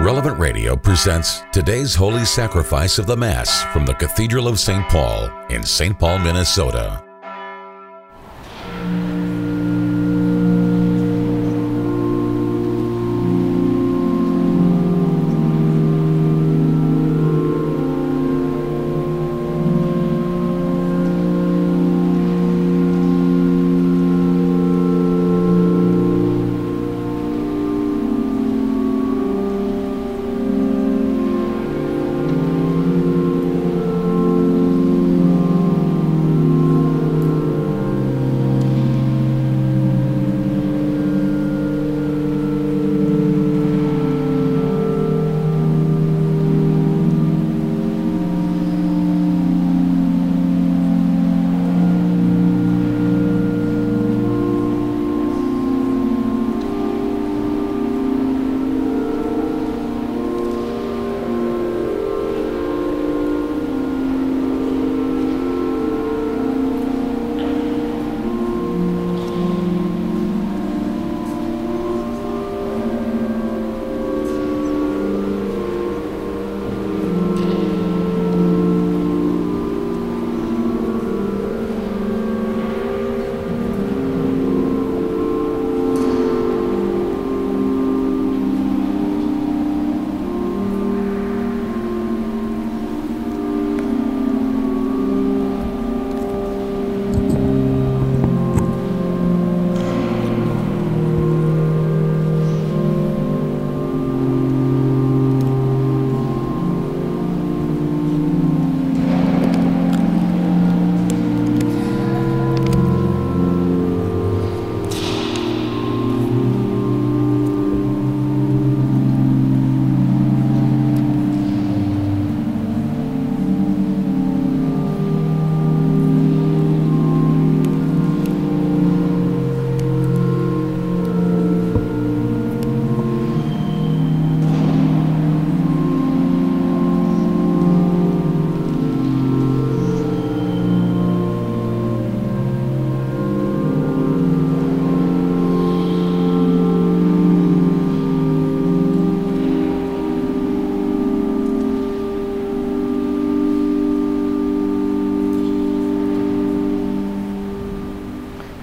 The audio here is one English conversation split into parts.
Relevant Radio presents today's Holy Sacrifice of the Mass from the Cathedral of St. Paul in St. Paul, Minnesota.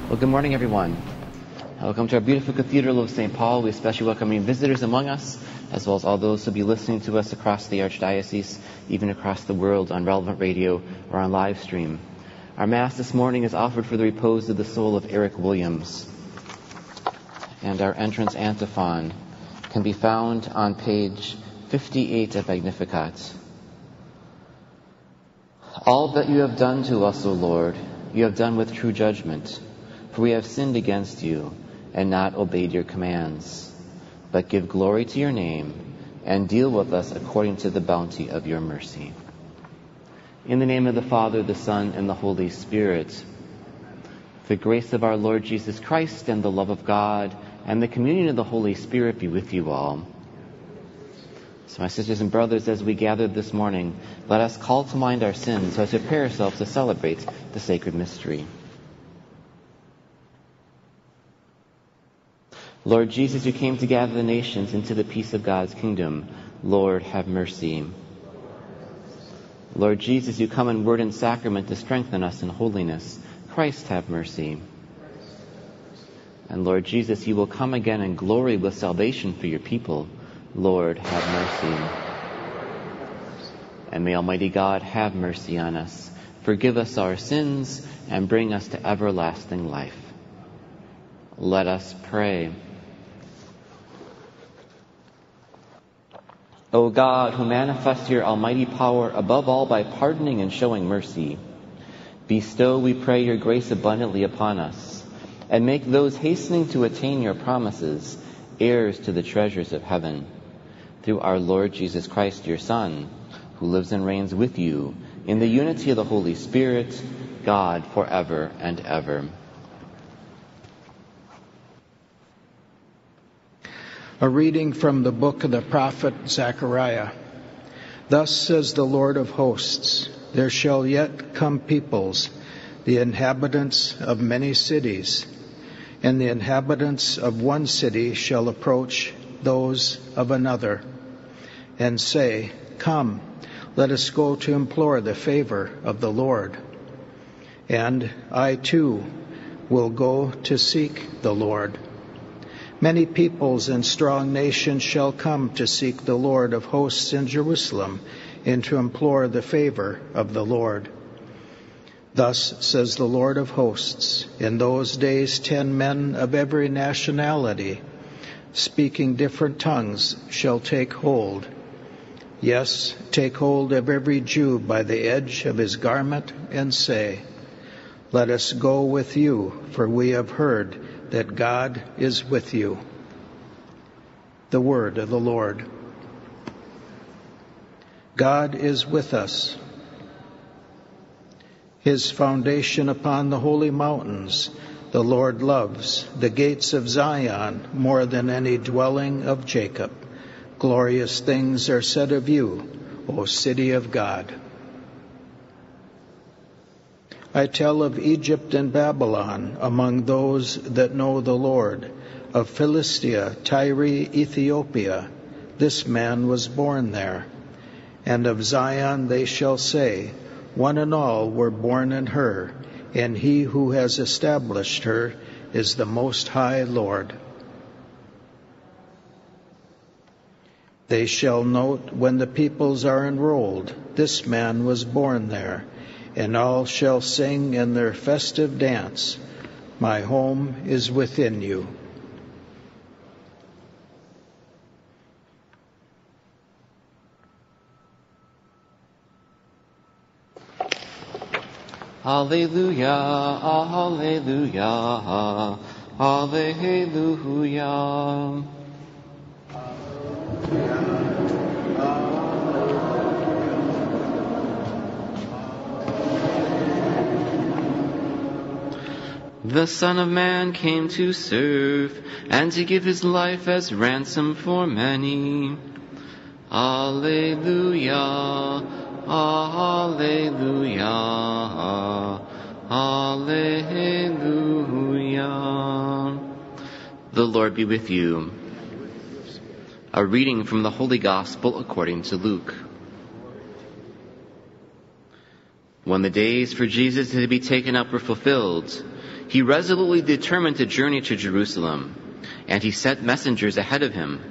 Well, good morning, everyone. Welcome to our beautiful Cathedral of St. Paul. We especially welcome any visitors among us, as well as all those who will be listening to us across the Archdiocese, even across the world on Relevant Radio or on live stream. Our Mass this morning is offered for the repose of the soul of Eric Williams. And our entrance antiphon can be found on page 58 of Magnificat. All that you have done to us, O Lord, you have done with true judgment. For we have sinned against you and not obeyed your commands. But give glory to your name and deal with us according to the bounty of your mercy. In the name of the Father, the Son, and the Holy Spirit, the grace of our Lord Jesus Christ and the love of God and the communion of the Holy Spirit be with you all. So, my sisters and brothers, as we gathered this morning, let us call to mind our sins so as to prepare ourselves to celebrate the sacred mystery. Lord Jesus, you came to gather the nations into the peace of God's kingdom. Lord, have mercy. Lord Jesus, you come in word and sacrament to strengthen us in holiness. Christ, have mercy. And Lord Jesus, you will come again in glory with salvation for your people. Lord, have mercy. And may Almighty God have mercy on us, forgive us our sins, and bring us to everlasting life. Let us pray. O God, who manifest your almighty power above all by pardoning and showing mercy, bestow, we pray, your grace abundantly upon us, and make those hastening to attain your promises heirs to the treasures of heaven. Through our Lord Jesus Christ, your Son, who lives and reigns with you in the unity of the Holy Spirit, God, forever and ever. A reading from the book of the prophet Zechariah. Thus says the Lord of hosts, there shall yet come peoples, the inhabitants of many cities, and the inhabitants of one city shall approach those of another, and say, Come, let us go to implore the favor of the Lord. And I too will go to seek the Lord. Many peoples and strong nations shall come to seek the Lord of hosts in Jerusalem and to implore the favor of the Lord. Thus says the Lord of hosts, in those days ten men of every nationality, speaking different tongues, shall take hold. Yes, take hold of every Jew by the edge of his garment and say, Let us go with you, for we have heard that God is with you. The word of the Lord. God is with us. His foundation upon the holy mountains, the Lord loves the gates of Zion more than any dwelling of Jacob. Glorious things are said of you, O city of God. I tell of Egypt and Babylon among those that know the Lord, of Philistia, Tyre, Ethiopia. This man was born there. And of Zion they shall say, One and all were born in her, and he who has established her is the Most High Lord. They shall note when the peoples are enrolled, this man was born there and all shall sing in their festive dance, My home is within you. Alleluia, Alleluia, Alleluia. The Son of Man came to serve and to give his life as ransom for many. Alleluia, Alleluia, Alleluia. The Lord be with you. A reading from the Holy Gospel according to Luke. When the days for Jesus to be taken up were fulfilled, he resolutely determined to journey to Jerusalem, and he sent messengers ahead of him.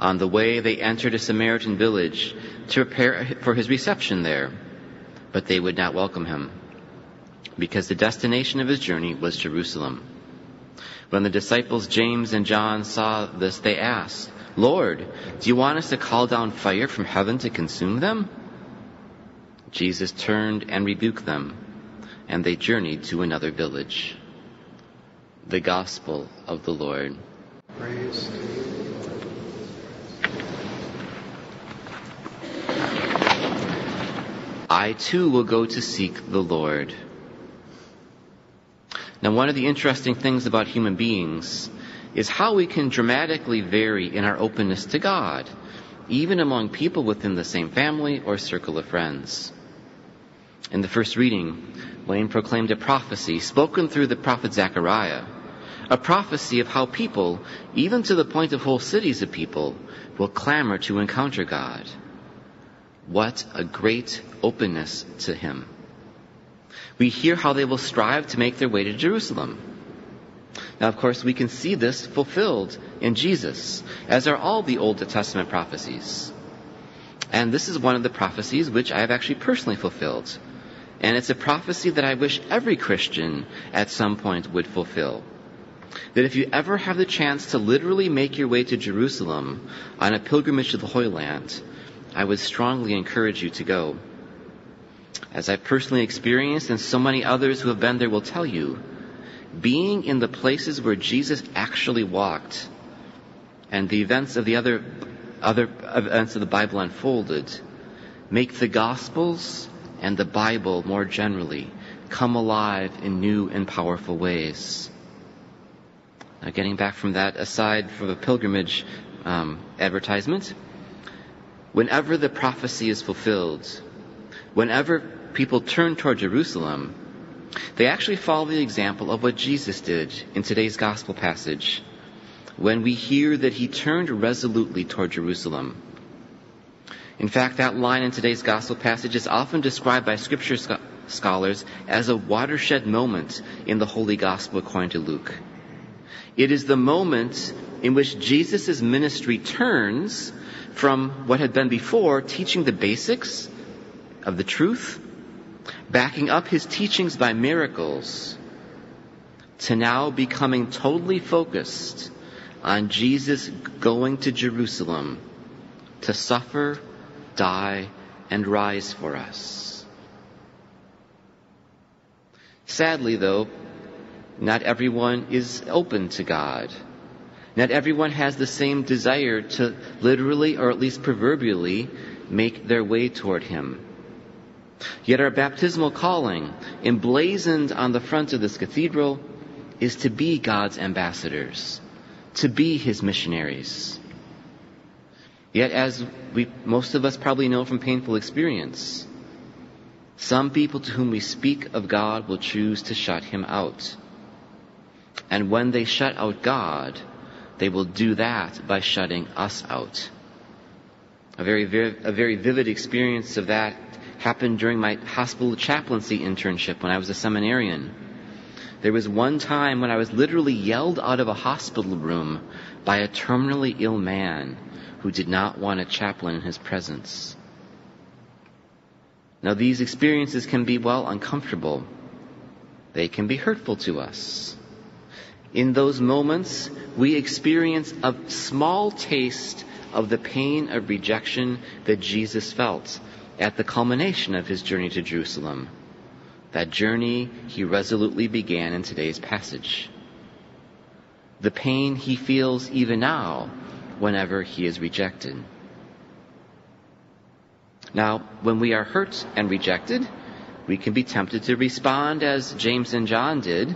On the way, they entered a Samaritan village to prepare for his reception there, but they would not welcome him, because the destination of his journey was Jerusalem. When the disciples James and John saw this, they asked, Lord, do you want us to call down fire from heaven to consume them? Jesus turned and rebuked them and they journeyed to another village. The Gospel of the Lord. Praise I too will go to seek the Lord. Now, one of the interesting things about human beings is how we can dramatically vary in our openness to God, even among people within the same family or circle of friends. In the first reading, Wayne proclaimed a prophecy spoken through the prophet Zechariah, a prophecy of how people, even to the point of whole cities of people, will clamor to encounter God. What a great openness to Him. We hear how they will strive to make their way to Jerusalem. Now, of course, we can see this fulfilled in Jesus, as are all the Old Testament prophecies. And this is one of the prophecies which I have actually personally fulfilled and it's a prophecy that I wish every Christian at some point would fulfill. That if you ever have the chance to literally make your way to Jerusalem on a pilgrimage to the Holy Land, I would strongly encourage you to go. As I've personally experienced and so many others who have been there will tell you, being in the places where Jesus actually walked and the events of the other, other events of the Bible unfolded make the Gospels and the Bible more generally come alive in new and powerful ways. Now, getting back from that, aside from a pilgrimage um, advertisement, whenever the prophecy is fulfilled, whenever people turn toward Jerusalem, they actually follow the example of what Jesus did in today's gospel passage when we hear that he turned resolutely toward Jerusalem. In fact, that line in today's gospel passage is often described by scripture scholars as a watershed moment in the Holy Gospel according to Luke. It is the moment in which Jesus' ministry turns from what had been before teaching the basics of the truth, backing up his teachings by miracles, to now becoming totally focused on Jesus going to Jerusalem to suffer, die, and rise for us. Sadly, though, not everyone is open to God. Not everyone has the same desire to literally, or at least proverbially, make their way toward Him. Yet our baptismal calling, emblazoned on the front of this cathedral, is to be God's ambassadors, to be His missionaries. Yet, as we, most of us probably know from painful experience, some people to whom we speak of God will choose to shut Him out. And when they shut out God, they will do that by shutting us out. A very, very, a very vivid experience of that happened during my hospital chaplaincy internship when I was a seminarian. There was one time when I was literally yelled out of a hospital room by a terminally ill man who did not want a chaplain in his presence. Now these experiences can be, well, uncomfortable. They can be hurtful to us. In those moments, we experience a small taste of the pain of rejection that Jesus felt at the culmination of his journey to Jerusalem. That journey he resolutely began in today's passage. The pain he feels even now whenever he is rejected. Now, when we are hurt and rejected, we can be tempted to respond as James and John did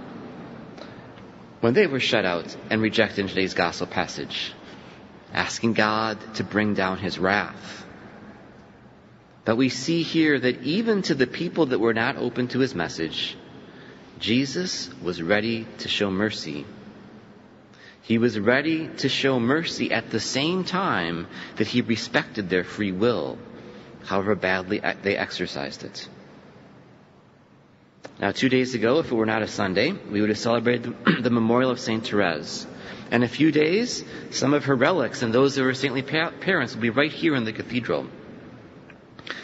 when they were shut out and rejected in today's gospel passage, asking God to bring down his wrath. But we see here that even to the people that were not open to his message, Jesus was ready to show mercy. He was ready to show mercy at the same time that he respected their free will, however badly they exercised it. Now, two days ago, if it were not a Sunday, we would have celebrated the memorial of St. Therese. In a few days, some of her relics and those of her saintly parents will be right here in the cathedral.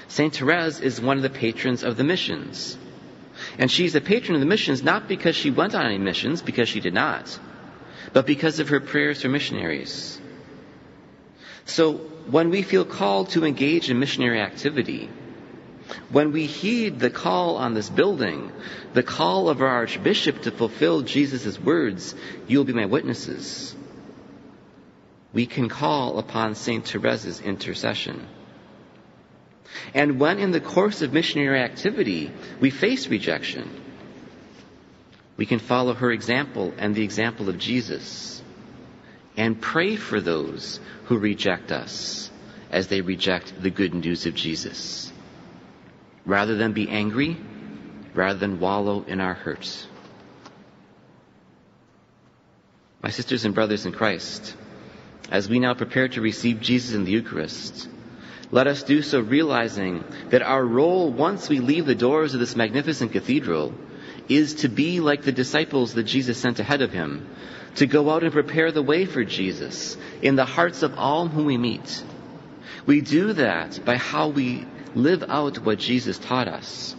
St. Therese is one of the patrons of the missions. And she's a patron of the missions not because she went on any missions, because she did not, but because of her prayers for missionaries. So when we feel called to engage in missionary activity, when we heed the call on this building, the call of our Archbishop to fulfill Jesus' words, you will be my witnesses, we can call upon St. Therese's intercession. And when in the course of missionary activity we face rejection, we can follow her example and the example of Jesus and pray for those who reject us as they reject the good news of Jesus rather than be angry, rather than wallow in our hurts. My sisters and brothers in Christ, as we now prepare to receive Jesus in the Eucharist, let us do so realizing that our role once we leave the doors of this magnificent cathedral is to be like the disciples that Jesus sent ahead of him, to go out and prepare the way for Jesus in the hearts of all whom we meet. We do that by how we live out what Jesus taught us,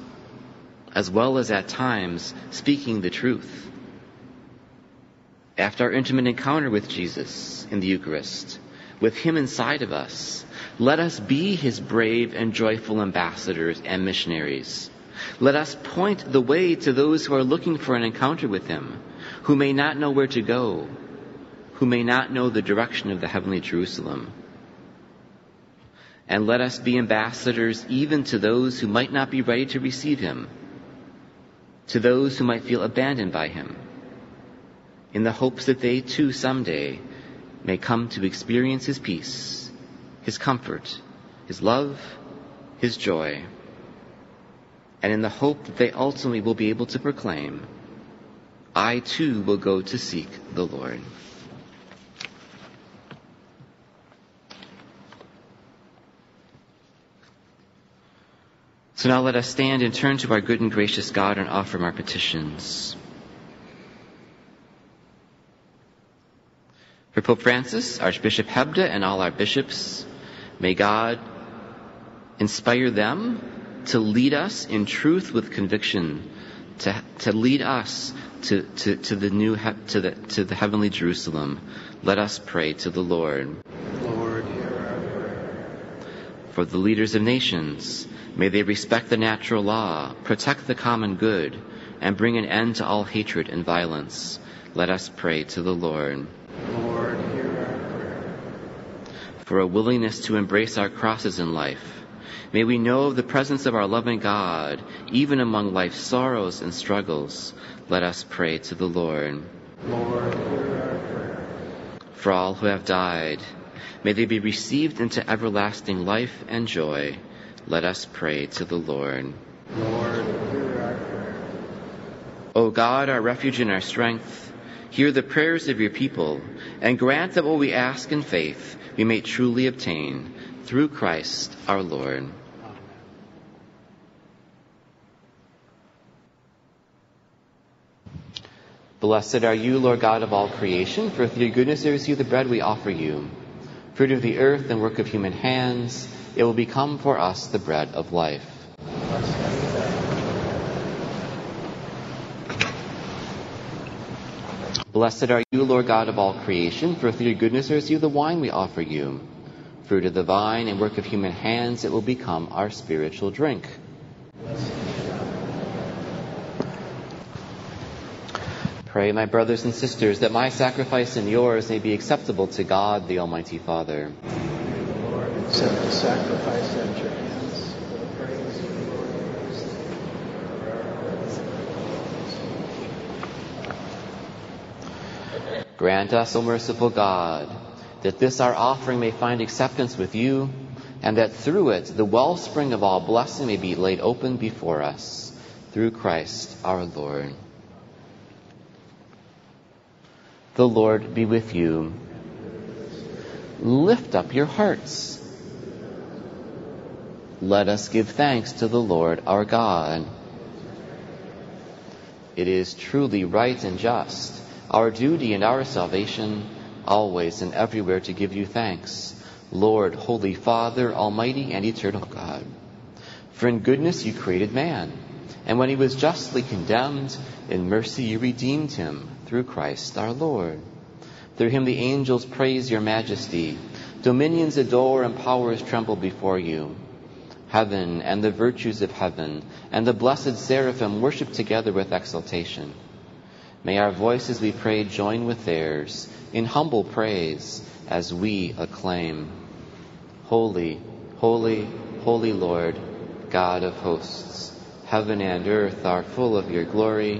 as well as at times speaking the truth. After our intimate encounter with Jesus in the Eucharist, with Him inside of us, let us be His brave and joyful ambassadors and missionaries. Let us point the way to those who are looking for an encounter with Him, who may not know where to go, who may not know the direction of the heavenly Jerusalem. And let us be ambassadors even to those who might not be ready to receive him, to those who might feel abandoned by him, in the hopes that they too someday may come to experience his peace, his comfort, his love, his joy, and in the hope that they ultimately will be able to proclaim, I too will go to seek the Lord. So now let us stand and turn to our good and gracious God and offer him our petitions. For Pope Francis, Archbishop Hebda, and all our bishops, may God inspire them to lead us in truth with conviction, to, to lead us to, to, to the new to the to the heavenly Jerusalem. Let us pray to the Lord. Lord, hear our prayer. For the leaders of nations, may they respect the natural law, protect the common good, and bring an end to all hatred and violence. Let us pray to the Lord. Lord, hear our prayer. For a willingness to embrace our crosses in life. May we know of the presence of our loving God, even among life's sorrows and struggles. Let us pray to the Lord. Lord, hear our prayer. For all who have died, may they be received into everlasting life and joy. Let us pray to the Lord. Lord, hear our prayer. O God, our refuge and our strength, hear the prayers of your people, and grant that what we ask in faith we may truly obtain through Christ our Lord. Blessed are you, Lord God of all creation, for through your goodness we receive the bread we offer you. Fruit of the earth and work of human hands, it will become for us the bread of life. Blessed are you, Lord God of all creation, for through your goodness we receive the wine we offer you. Fruit of the vine and work of human hands, it will become our spiritual drink. Pray, my brothers and sisters, that my sacrifice and yours may be acceptable to God, the Almighty Father. Lord, accept the sacrifice at your hands for the praise of your Lord Christ, for our Grant us, O merciful God, that this our offering may find acceptance with you, and that through it the wellspring of all blessing may be laid open before us, through Christ our Lord. The Lord be with you. Lift up your hearts. Let us give thanks to the Lord our God. It is truly right and just, our duty and our salvation, always and everywhere to give you thanks, Lord, Holy Father, Almighty and Eternal God. For in goodness you created man, and when he was justly condemned, in mercy you redeemed him through Christ our Lord. Through him the angels praise your majesty, dominions adore and powers tremble before you. Heaven and the virtues of heaven and the blessed seraphim worship together with exultation. May our voices, we pray, join with theirs in humble praise as we acclaim. Holy, holy, holy Lord, God of hosts, heaven and earth are full of your glory.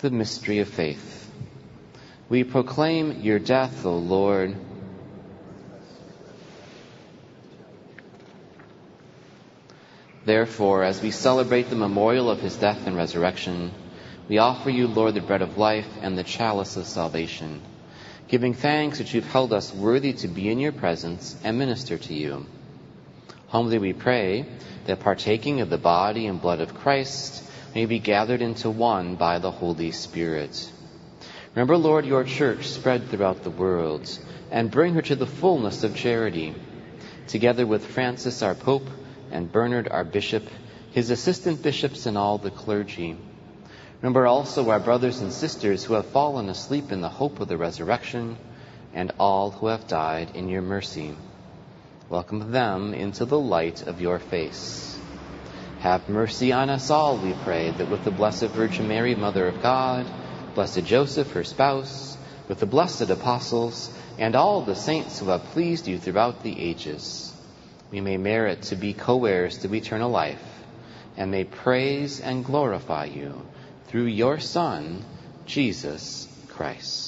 The mystery of faith. We proclaim your death, O Lord. Therefore, as we celebrate the memorial of his death and resurrection, we offer you, Lord, the bread of life and the chalice of salvation, giving thanks that you've held us worthy to be in your presence and minister to you. Humbly we pray that partaking of the body and blood of Christ, may be gathered into one by the Holy Spirit. Remember, Lord, your church spread throughout the world and bring her to the fullness of charity. Together with Francis, our Pope, and Bernard, our Bishop, his assistant bishops, and all the clergy. Remember also our brothers and sisters who have fallen asleep in the hope of the resurrection, and all who have died in your mercy. Welcome them into the light of your face. Have mercy on us all, we pray, that with the Blessed Virgin Mary, Mother of God, Blessed Joseph, her spouse, with the blessed apostles, and all the saints who have pleased you throughout the ages, we may merit to be co-heirs to eternal life, and may praise and glorify you through your Son, Jesus Christ.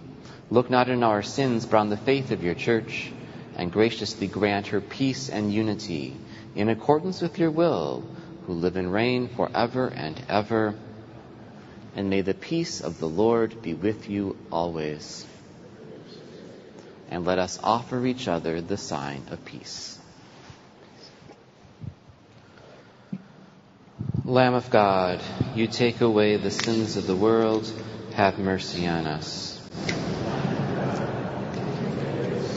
Look not on our sins, but on the faith of your church, and graciously grant her peace and unity in accordance with your will, who live and reign forever and ever. And may the peace of the Lord be with you always. And let us offer each other the sign of peace. Lamb of God, you take away the sins of the world, have mercy on us.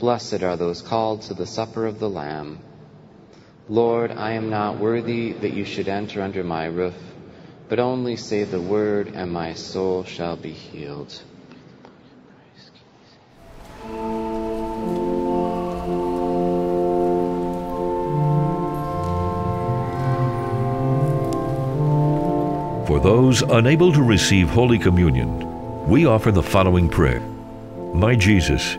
Blessed are those called to the supper of the Lamb. Lord, I am not worthy that you should enter under my roof, but only say the word, and my soul shall be healed. For those unable to receive Holy Communion, we offer the following prayer My Jesus,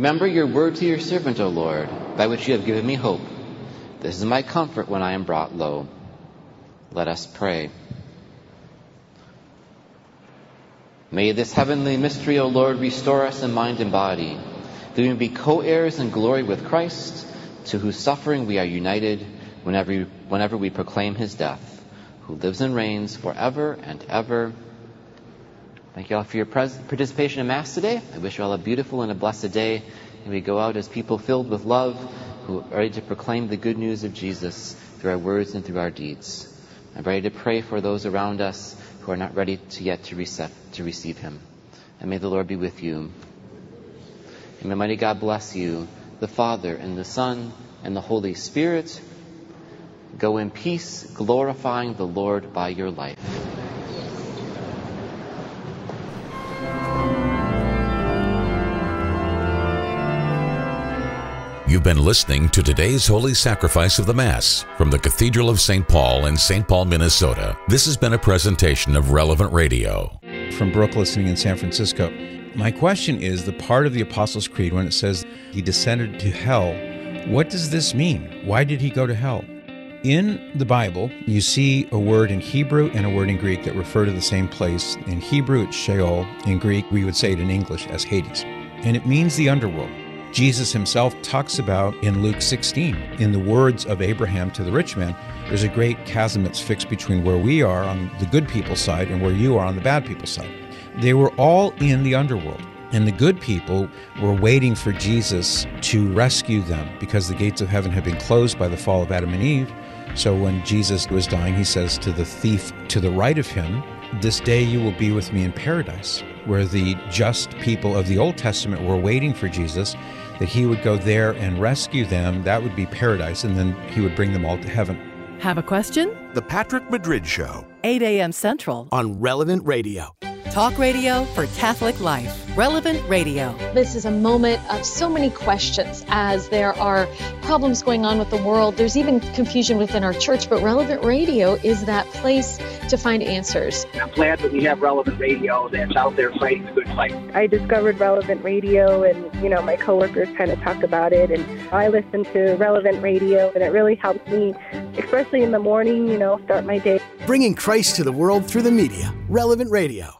Remember your word to your servant, O Lord, by which you have given me hope. This is my comfort when I am brought low. Let us pray. May this heavenly mystery, O Lord, restore us in mind and body, that we may be co-heirs in glory with Christ, to whose suffering we are united whenever, whenever we proclaim his death, who lives and reigns forever and ever. Thank you all for your participation in Mass today. I wish you all a beautiful and a blessed day. And we go out as people filled with love, who are ready to proclaim the good news of Jesus through our words and through our deeds. I'm ready to pray for those around us who are not ready to yet to receive, to receive Him. And may the Lord be with you. And may mighty God bless you, the Father and the Son and the Holy Spirit. Go in peace, glorifying the Lord by your life. You've been listening to today's Holy Sacrifice of the Mass from the Cathedral of St. Paul in St. Paul, Minnesota. This has been a presentation of Relevant Radio. From Brooke, listening in San Francisco. My question is the part of the Apostles' Creed when it says he descended to hell, what does this mean? Why did he go to hell? In the Bible, you see a word in Hebrew and a word in Greek that refer to the same place. In Hebrew, it's Sheol. In Greek, we would say it in English as Hades. And it means the underworld. Jesus himself talks about in Luke 16. In the words of Abraham to the rich man, there's a great chasm that's fixed between where we are on the good people's side and where you are on the bad people's side. They were all in the underworld. And the good people were waiting for Jesus to rescue them because the gates of heaven had been closed by the fall of Adam and Eve. So when Jesus was dying, he says to the thief to the right of him, This day you will be with me in paradise, where the just people of the Old Testament were waiting for Jesus that he would go there and rescue them. That would be paradise, and then he would bring them all to heaven. Have a question? The Patrick Madrid Show. 8 a.m. Central. On Relevant Radio. Talk radio for Catholic life. Relevant Radio. This is a moment of so many questions as there are problems going on with the world. There's even confusion within our church, but Relevant Radio is that place to find answers. I'm glad that we have Relevant Radio that's out there fighting the good fight. I discovered Relevant Radio and, you know, my coworkers kind of talk about it and I listen to Relevant Radio and it really helps me, especially in the morning, you know, start my day. Bringing Christ to the world through the media. Relevant Radio.